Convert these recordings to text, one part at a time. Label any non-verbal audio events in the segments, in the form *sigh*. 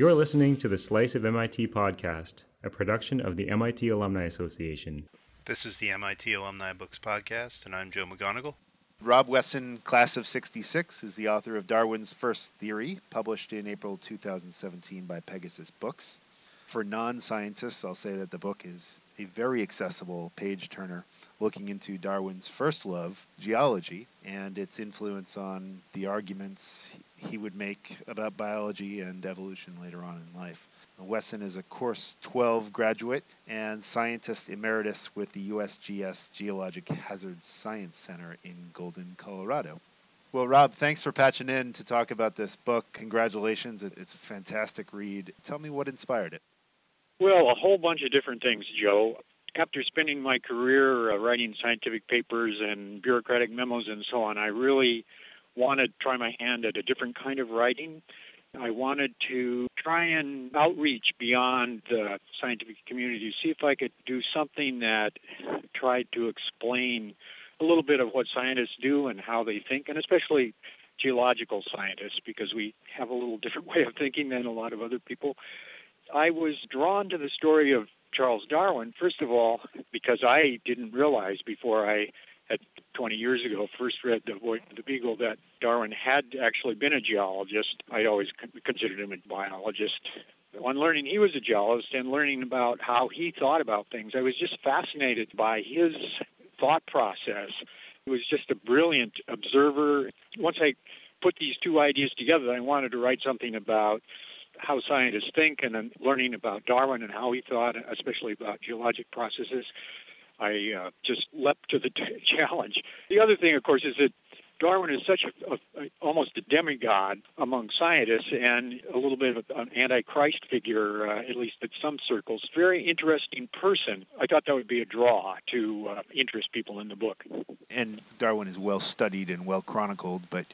You're listening to the Slice of MIT podcast, a production of the MIT Alumni Association. This is the MIT Alumni Books Podcast, and I'm Joe McGonigal. Rob Wesson, class of 66, is the author of Darwin's First Theory, published in April 2017 by Pegasus Books. For non scientists, I'll say that the book is a very accessible page turner looking into Darwin's first love, geology, and its influence on the arguments he would make about biology and evolution later on in life. Wesson is a Course 12 graduate and scientist emeritus with the USGS Geologic Hazard Science Center in Golden, Colorado. Well, Rob, thanks for patching in to talk about this book. Congratulations. It's a fantastic read. Tell me what inspired it. Well, a whole bunch of different things, Joe after spending my career uh, writing scientific papers and bureaucratic memos and so on, I really wanted to try my hand at a different kind of writing. I wanted to try and outreach beyond the scientific community, see if I could do something that tried to explain a little bit of what scientists do and how they think, and especially geological scientists, because we have a little different *laughs* way of thinking than a lot of other people. I was drawn to the story of Charles Darwin, first of all, because I didn't realize before I had 20 years ago first read the the Beagle that Darwin had actually been a geologist. I always considered him a biologist. On learning he was a geologist and learning about how he thought about things, I was just fascinated by his thought process. He was just a brilliant observer. Once I put these two ideas together, I wanted to write something about how scientists think and then learning about Darwin and how he thought, especially about geologic processes, I uh, just leapt to the t- *laughs* challenge. The other thing, of course, is that Darwin is such a, a, a, almost a demigod among scientists and a little bit of an antichrist figure, uh, at least in some circles. Very interesting person. I thought that would be a draw to uh, interest people in the book. And Darwin is well studied and well chronicled, but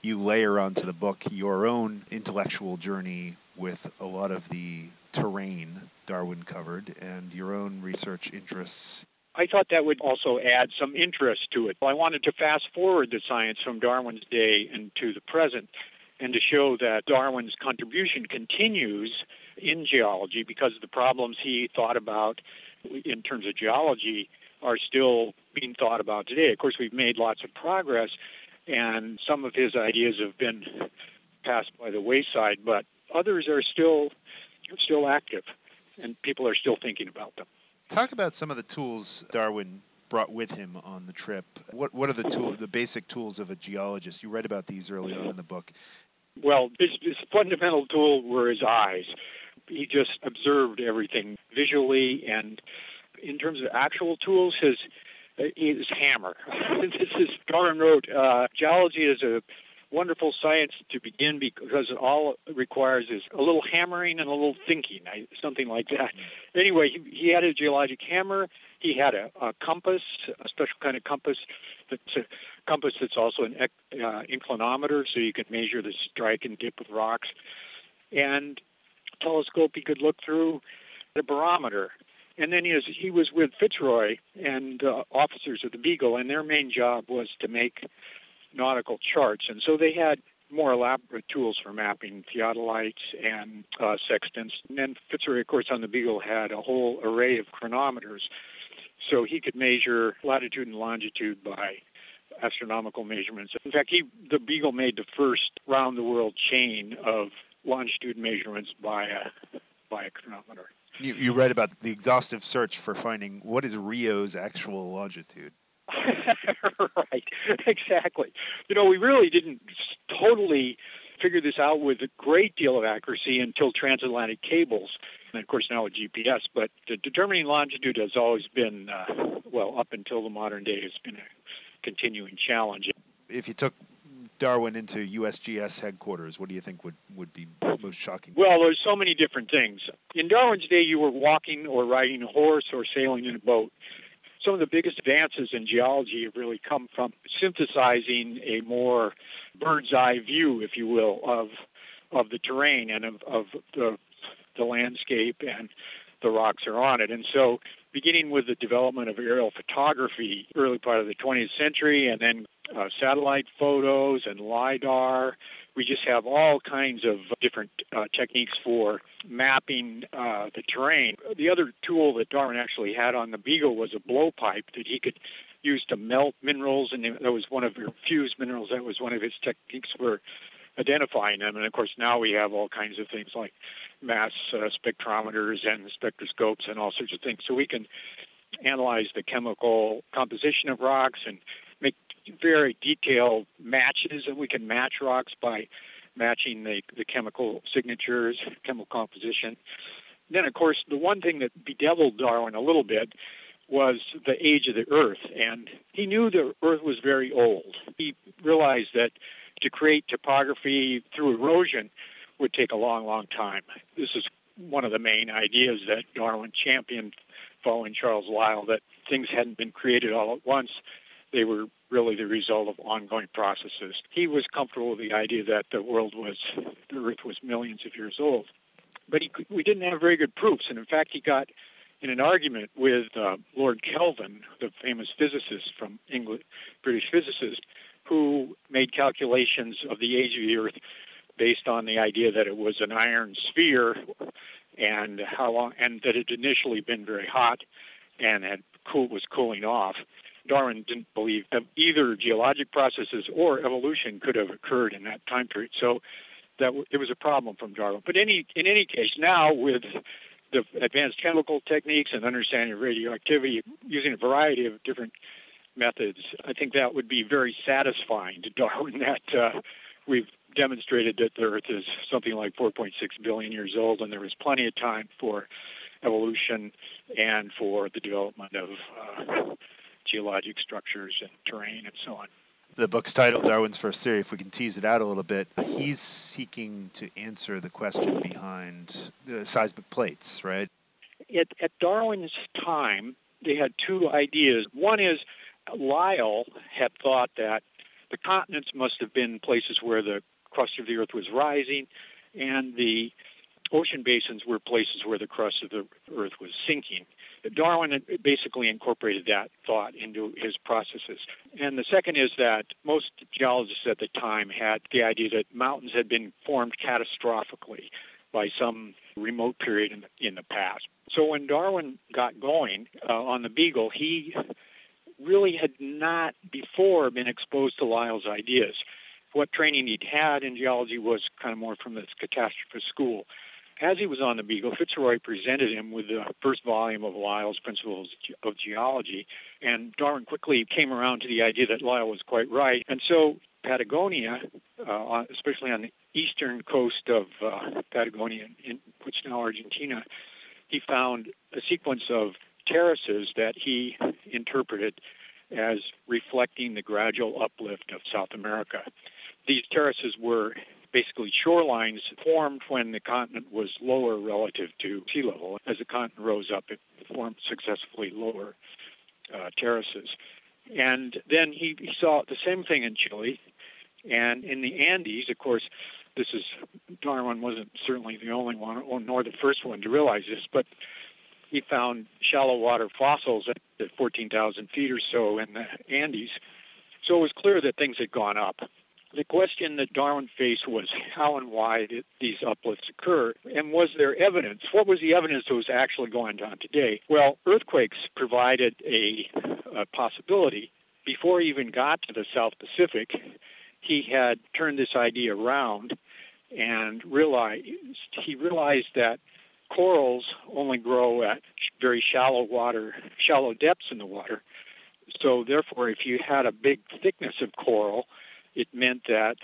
you layer onto the book your own intellectual journey with a lot of the terrain Darwin covered and your own research interests. I thought that would also add some interest to it. I wanted to fast forward the science from Darwin's day into the present and to show that Darwin's contribution continues in geology because the problems he thought about in terms of geology are still being thought about today. Of course, we've made lots of progress, and some of his ideas have been passed by the wayside, but others are still still active, and people are still thinking about them. Talk about some of the tools Darwin brought with him on the trip. What what are the tool the basic tools of a geologist? You read about these early on in the book. Well, his, his fundamental tool were his eyes. He just observed everything visually, and in terms of actual tools, his his hammer. *laughs* this is Darwin wrote, uh, geology is a wonderful science to begin because all it requires is a little hammering and a little thinking, something like that. Anyway, he, he had a geologic hammer. He had a, a compass, a special kind of compass that's a compass that's also an uh, inclinometer, so you can measure the strike and dip of rocks. And telescope he could look through, the barometer. And then he was, he was with Fitzroy and uh, officers of the Beagle, and their main job was to make nautical charts. And so they had more elaborate tools for mapping theodolites and uh, sextants. And then Fitzroy, of course, on the Beagle had a whole array of chronometers. So he could measure latitude and longitude by astronomical measurements. In fact, he, the Beagle made the first round the world chain of longitude measurements by a, by a chronometer. You, you read about the exhaustive search for finding what is Rio's actual longitude. *laughs* right, exactly. You know, we really didn't totally figure this out with a great deal of accuracy until transatlantic cables, and of course now with GPS. But determining longitude has always been, uh, well, up until the modern day, has been a continuing challenge. If you took Darwin into USGS headquarters, what do you think would, would be most shocking? Well, there's so many different things. In Darwin's day, you were walking or riding a horse or sailing in a boat some of the biggest advances in geology have really come from synthesizing a more bird's eye view, if you will, of of the terrain and of, of the the landscape and the rocks are on it. And so, beginning with the development of aerial photography, early part of the 20th century, and then uh, satellite photos and lidar, we just have all kinds of different uh, techniques for mapping uh, the terrain. The other tool that Darwin actually had on the Beagle was a blowpipe that he could use to melt minerals, and that was one of or fuse minerals. That was one of his techniques for identifying them. And of course, now we have all kinds of things like mass uh, spectrometers and spectroscopes and all sorts of things. So we can analyze the chemical composition of rocks and very detailed matches, and we can match rocks by matching the, the chemical signatures, chemical composition. Then, of course, the one thing that bedeviled Darwin a little bit was the age of the Earth, and he knew the Earth was very old. He realized that to create topography through erosion would take a long, long time. This is one of the main ideas that Darwin championed following Charles Lyell that things hadn't been created all at once. They were really the result of ongoing processes. He was comfortable with the idea that the world was, the Earth was millions of years old. But he, we didn't have very good proofs. And in fact, he got in an argument with uh, Lord Kelvin, the famous physicist from England, British physicist, who made calculations of the age of the Earth based on the idea that it was an iron sphere and how long, and that it had initially been very hot and had cool was cooling off. Darwin didn't believe that either geologic processes or evolution could have occurred in that time period. So that it was a problem from Darwin. But any in any case, now with the advanced chemical techniques and understanding of radioactivity, using a variety of different methods, I think that would be very satisfying to Darwin *laughs* that uh, we've demonstrated that the Earth is something like 4.6 billion years old, and there was plenty of time for evolution and for the development of uh, geologic structures and terrain and so on. The book's titled Darwin's First Theory. If we can tease it out a little bit, he's seeking to answer the question behind the seismic plates, right? At, at Darwin's time, they had two ideas. One is Lyell had thought that the continents must have been places where the crust of the earth was rising, and the ocean basins were places where the crust of the earth was sinking. Darwin basically incorporated that thought into his processes. And the second is that most geologists at the time had the idea that mountains had been formed catastrophically by some remote period in the, in the past. So when Darwin got going uh, on the Beagle, he really had not before been exposed to Lyell's ideas. What training he'd had in geology was kind of more from the catastrophist school. As he was on the Beagle, Fitzroy presented him with the first volume of Lyell's Principles of Geology, and Darwin quickly came around to the idea that Lyell was quite right. And so Patagonia, uh, especially on the eastern coast of uh, Patagonia, in what's now Argentina, he found a sequence of terraces that he interpreted as reflecting the gradual uplift of South America. These terraces were basically shorelines formed when the continent was lower relative to sea level. As the continent rose up, it formed successively lower uh, terraces. And then he, he saw the same thing in Chile. And in the Andes, of course, this is Darwin wasn't certainly the only one, or nor the first one to realize this, but he found shallow water fossils at, at 14,000 feet or so in the Andes. So it was clear that things had gone up. The question that Darwin faced was how and why did these uplifts occur, and was there evidence? What was the evidence that was actually going on today? Well, earthquakes provided a, a possibility. Before he even got to the South Pacific, he had turned this idea around and realized he realized that corals only grow at very shallow water, shallow depths in the water. So therefore, if you had a big thickness of coral, it meant that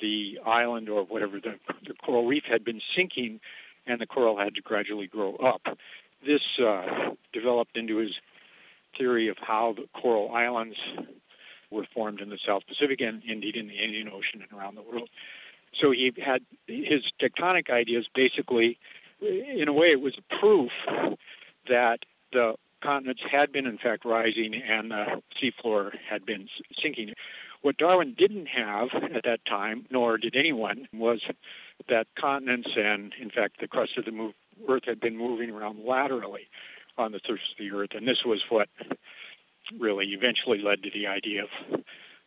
the island or whatever the, the coral reef had been sinking, and the coral had to gradually grow up. This uh, developed into his theory of how the coral islands were formed in the South Pacific and indeed in the Indian Ocean and around the world. So he had his tectonic ideas basically in a way, it was a proof that the continents had been, in fact, rising and the seafloor had been sinking. What Darwin didn't have at that time, nor did anyone, was that continents and, in fact, the crust of the move, Earth had been moving around laterally on the surface of the Earth, and this was what really eventually led to the idea of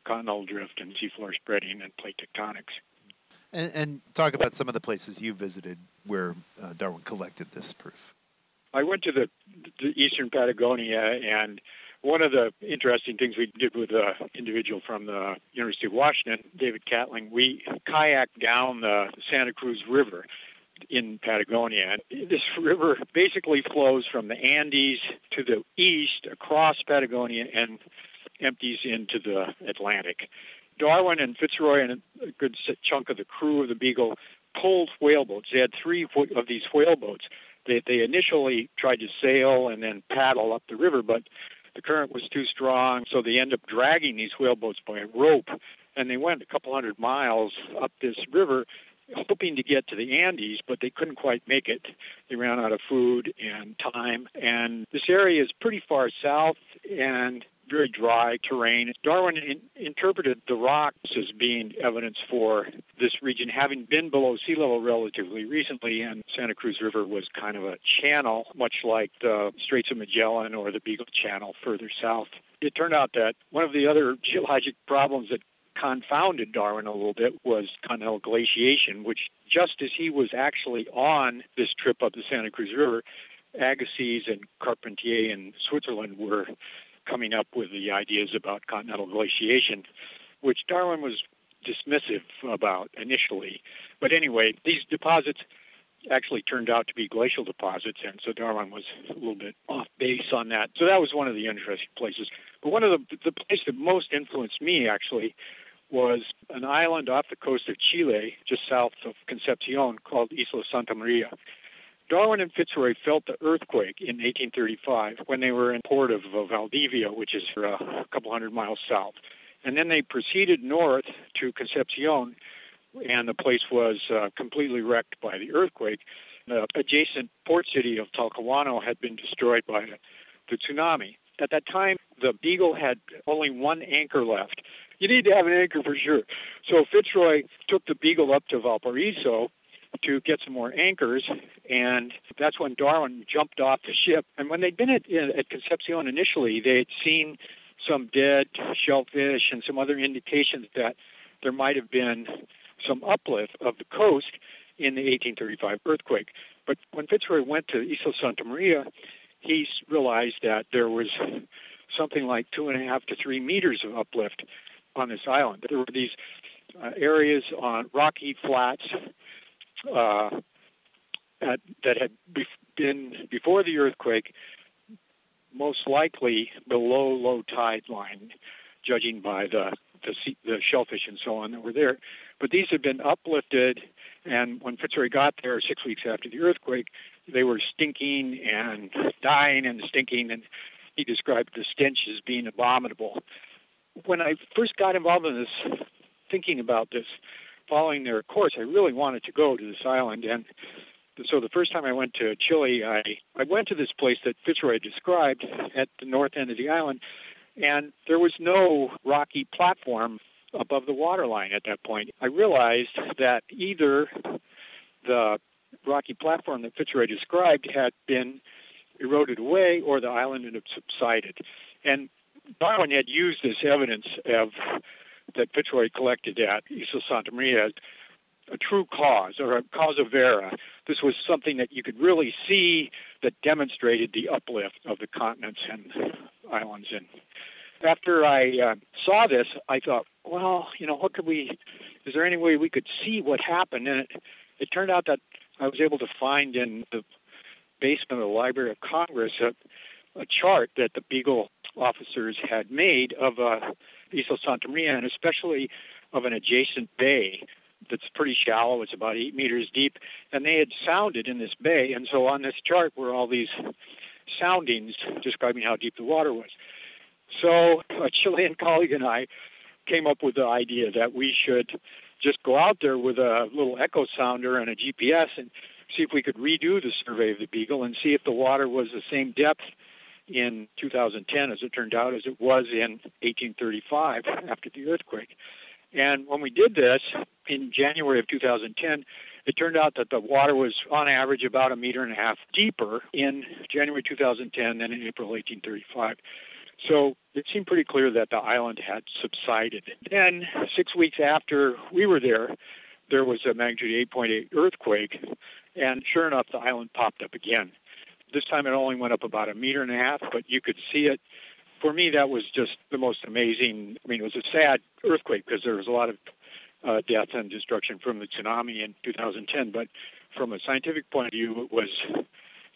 continental drift and seafloor spreading and plate tectonics. And, and talk about some of the places you visited where uh, Darwin collected this proof. I went to the, the eastern Patagonia, and one of the interesting things we did with an individual from the University of Washington, David Catling, we kayaked down the Santa Cruz River in Patagonia. This river basically flows from the Andes to the east across Patagonia and empties into the Atlantic. Darwin and Fitzroy and a good chunk of the crew of the Beagle pulled whaleboats. They had three of these whaleboats. They, they initially tried to sail and then paddle up the river, but the current was too strong, so they ended up dragging these whale boats by a rope. And they went a couple hundred miles up this river hoping to get to the Andes, but they couldn't quite make it. They ran out of food and time. And this area is pretty far south and very dry terrain. Darwin in, interpreted the rocks as being evidence for this region having been below sea level relatively recently, and Santa Cruz River was kind of a channel, much like the Straits of Magellan or the Beagle Channel further south. It turned out that one of the other *laughs* geologic problems that confounded Darwin a little bit was continental glaciation, which just as he was actually on this trip up the Santa Cruz River, Agassiz and Charpentier in Switzerland were coming up with the ideas about continental glaciation, which Darwin was dismissive about initially. But anyway, these deposits actually turned out to be glacial deposits, and so Darwin was a little bit off base on that. So that was one of the interesting places. But one of the the place that most influenced me actually was an island off the coast of Chile, just south of Concepcion, called Isla Santa Maria. Darwin and Fitzroy felt the earthquake in 1835 when they were in port of Valdivia, which is uh, a couple hundred miles south. And then they proceeded north to Concepcion, and the place was uh, completely wrecked by the earthquake. The adjacent port city of Talcahuano had been destroyed by the tsunami. At that time, the Beagle had only one anchor left. You need to have an anchor for sure. So Fitzroy took the Beagle up to Valparaiso to get some more anchors, and that's when Darwin jumped off the ship. And when they'd been at, at Concepcion initially, they'd seen some dead shellfish and some other indications that there might have been some uplift of the coast in the 1835 earthquake. But when Fitzroy went to Isla Santa Maria, he realized that there was something like two and a half to three meters of uplift on this island. There were these uh, areas on rocky flats uh, at, that had be- been before the earthquake, most likely below low tide line, judging by the the, sea, the shellfish and so on that were there. But these had been uplifted, and when Fitzroy got there six weeks after the earthquake, they were stinking and dying and stinking, and he described the stench as being abominable. When I first got involved in this, thinking about this, following their course, I really wanted to go to this island, and so the first time I went to Chile, I I went to this place that Fitzroy described at the north end of the island, and there was no rocky platform above the waterline at that point. I realized that either the rocky platform that Fitzroy described had been eroded away or the island had subsided. And Darwin had used this evidence of that Fitzroy collected at Isla Santa Maria a true cause or a causa vera. This was something that you could really see that demonstrated the uplift of the continents and islands. And after I uh, saw this, I thought, well, you know, what could we? Is there any way we could see what happened? And it, it turned out that I was able to find in the basement of the Library of Congress a, a chart that the Beagle officers had made of uh, Isla Santa Maria, and especially of an adjacent bay that's pretty shallow. It's about eight meters deep, and they had sounded in this bay. And so on this chart were all these soundings describing how deep the water was. So a Chilean *laughs* colleague and I came up with the idea that we should just go out there with a little echo sounder and a GPS and see if we could redo the survey of the Beagle and see if the water was the same depth in 2010 as it turned out as it was in 1835 *laughs* after the earthquake. And when we did this in January of 2010, it turned out that the water was on average about a meter and a half deeper in January 2010 than in April 1835. So it seemed pretty clear that the island had subsided. Then, six weeks after we were there, there was a magnitude 8.8 earthquake, and sure enough, the island popped up again. This time it only went up about a meter and a half, but you could see it. For me, that was just the most amazing. I mean, it was a sad earthquake because there was a lot of uh, death and destruction from the tsunami in 2010. But from a scientific point of view, it was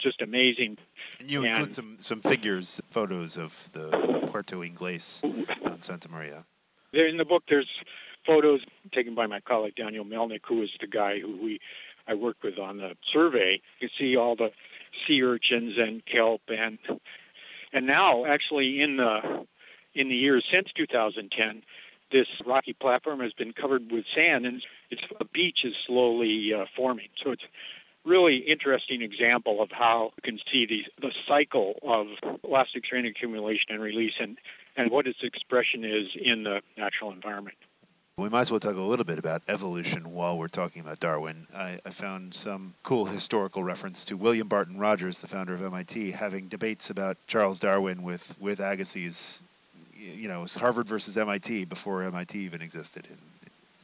just amazing. And you And- include some, some figures, photos of the uh, Puerto Inglés on Santa Maria. There in the book, there's photos taken by my colleague Daniel Melnick, who is the guy who we I worked with on the survey. You see all the sea urchins and kelp and and now actually in the in the years since 2010, this rocky platform has been covered with sand and it's a beach is slowly uh, forming. So it's really interesting example of how you can see the the cycle of elastic strain accumulation and release and and what its expression is in the natural environment. We might as well talk a little bit about evolution while we're talking about Darwin. I, I found some cool historical reference to William Barton Rogers, the founder of MIT, having debates about Charles Darwin with, with Agassiz. You know, it was Harvard versus MIT before MIT even existed. And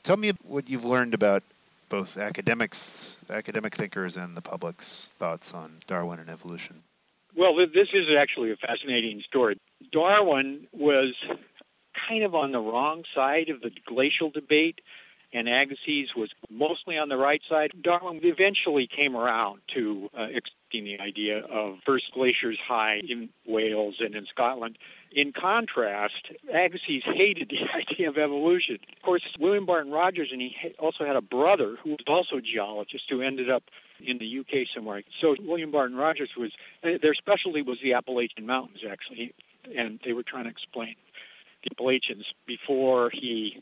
tell me what you've learned about both academics, academic thinkers, and the public's thoughts on Darwin and evolution. Well, this is actually a fascinating story. Darwin was kind of on the wrong side of the glacial debate, and Agassiz was mostly on the right side. Darwin eventually came around to uh, accepting the idea of first glaciers high in Wales and in Scotland. In contrast, Agassiz hated *laughs* the idea of evolution. Of course, William Barton Rogers, and he also had a brother who was also a geologist who ended up in the UK somewhere. So William Barton Rogers was uh, their specialty was the Appalachian Mountains actually, and they were trying to explain the Appalachians before he,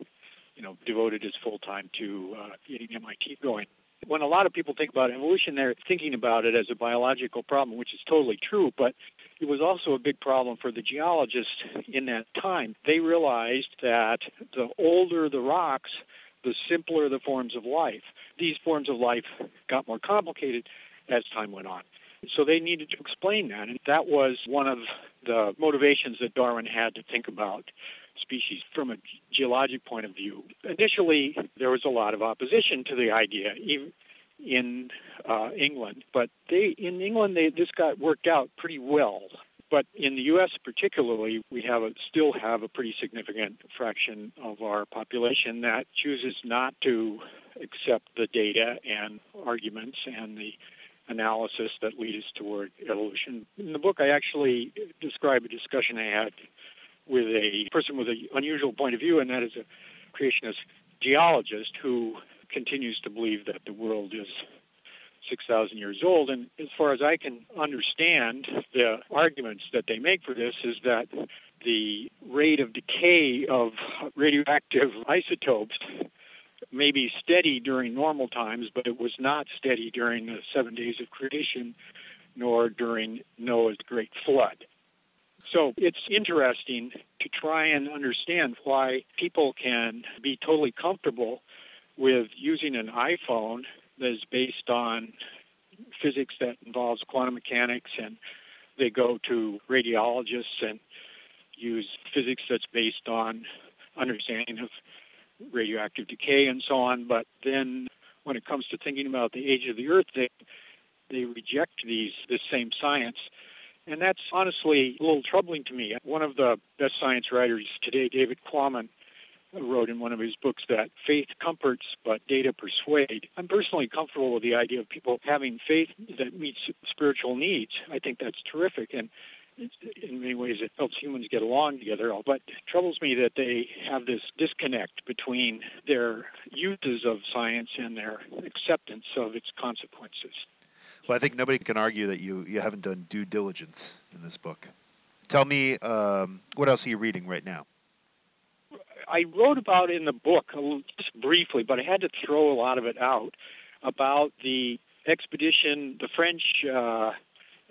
you know, devoted his full time to uh, getting MIT going. When a lot of people think about evolution, they're thinking about it as a biological problem, which is totally true, but it was also a big problem for the geologists in that time. They realized that the older the rocks, the simpler the forms of life. These forms of life got more complicated as time went on. So they needed to explain that, and that was one of the motivations that Darwin had to think about species from a geologic point of view. Initially, there was a lot of opposition to the idea, in uh, England, but they in England they, this got worked out pretty well. But in the U.S. particularly, we have a, still have a pretty significant fraction of our population that chooses not to accept the data and arguments and the analysis that lead us toward evolution. In the book, I actually describe a discussion I had with a person with an unusual point of view, and that is a creationist geologist who continues to believe that the world is 6,000 years old. And as far as I can understand, the arguments that they make for this is that the rate of decay of radioactive isotopes may be steady during normal times, but it was not steady during the seven days of creation, nor during Noah's great flood. So it's interesting to try and understand why people can be totally comfortable with using an iPhone that is based on physics that involves quantum mechanics, and they go to radiologists and use physics that's based on understanding of radioactive decay and so on. But then when it comes to thinking about the age of the Earth, they they reject these this same science. And that's honestly a little troubling to me. One of the best science writers today, David Quammen, wrote in one of his books that faith comforts but data persuade. I'm personally comfortable with the idea of people having faith that meets spiritual needs. I think that's terrific. And in many ways it helps humans get along together. But it troubles me that they have this disconnect between their uses of science and their acceptance of its consequences. Well, I think nobody can argue that you, you haven't done due diligence in this book. Tell me, um, what else are you reading right now? I wrote about in the book just briefly, but I had to throw a lot of it out about the expedition, the French uh,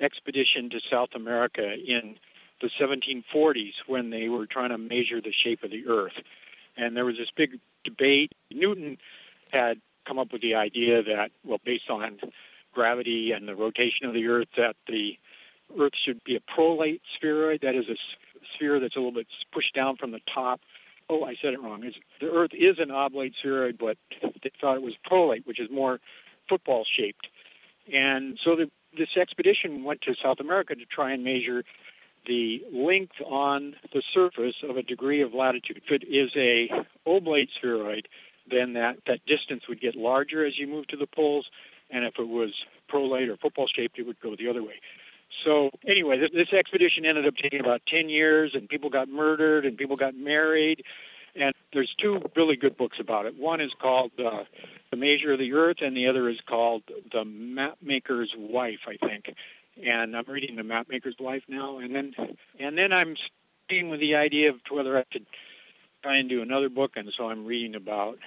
expedition to South America in the 1740s when they were trying to measure the shape of the Earth. And there was this big debate. Newton had come up with the idea that, well, based on gravity and the rotation of the Earth, that the Earth should be a prolate spheroid, that is, a sphere that's a little bit pushed down from the top oh, I said it wrong. It's, the Earth is an oblate spheroid, but they thought it was prolate, which is more football shaped. And so the, this expedition went to South America to try and measure the length on the surface of a degree of latitude. If it is a oblate spheroid, then that, that distance would get larger as you move to the poles, and if it was prolate or football shaped, it would go the other way. So anyway, this, this expedition ended up taking about 10 years, and people got murdered, and people got married, and there's two really good books about it. One is called uh, The Measure of the Earth, and the other is called The Mapmaker's Wife, I think. And I'm reading The Mapmaker's Wife now, and then and then I'm staying with the idea of whether I should try and do another book, and so I'm reading about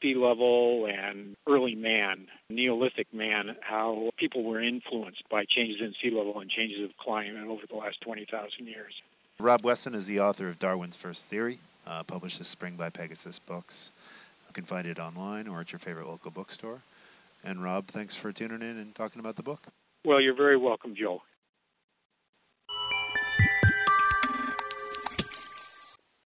sea level and early man, Neolithic man, how people were influenced by changes in sea level and changes of climate over the last 20,000 years. Rob Wesson is the author of Darwin's First Theory, uh, published this spring by Pegasus Books. You can find it online or at your favorite local bookstore. And Rob, thanks for tuning in and talking about the book. Well, you're very welcome, Joe.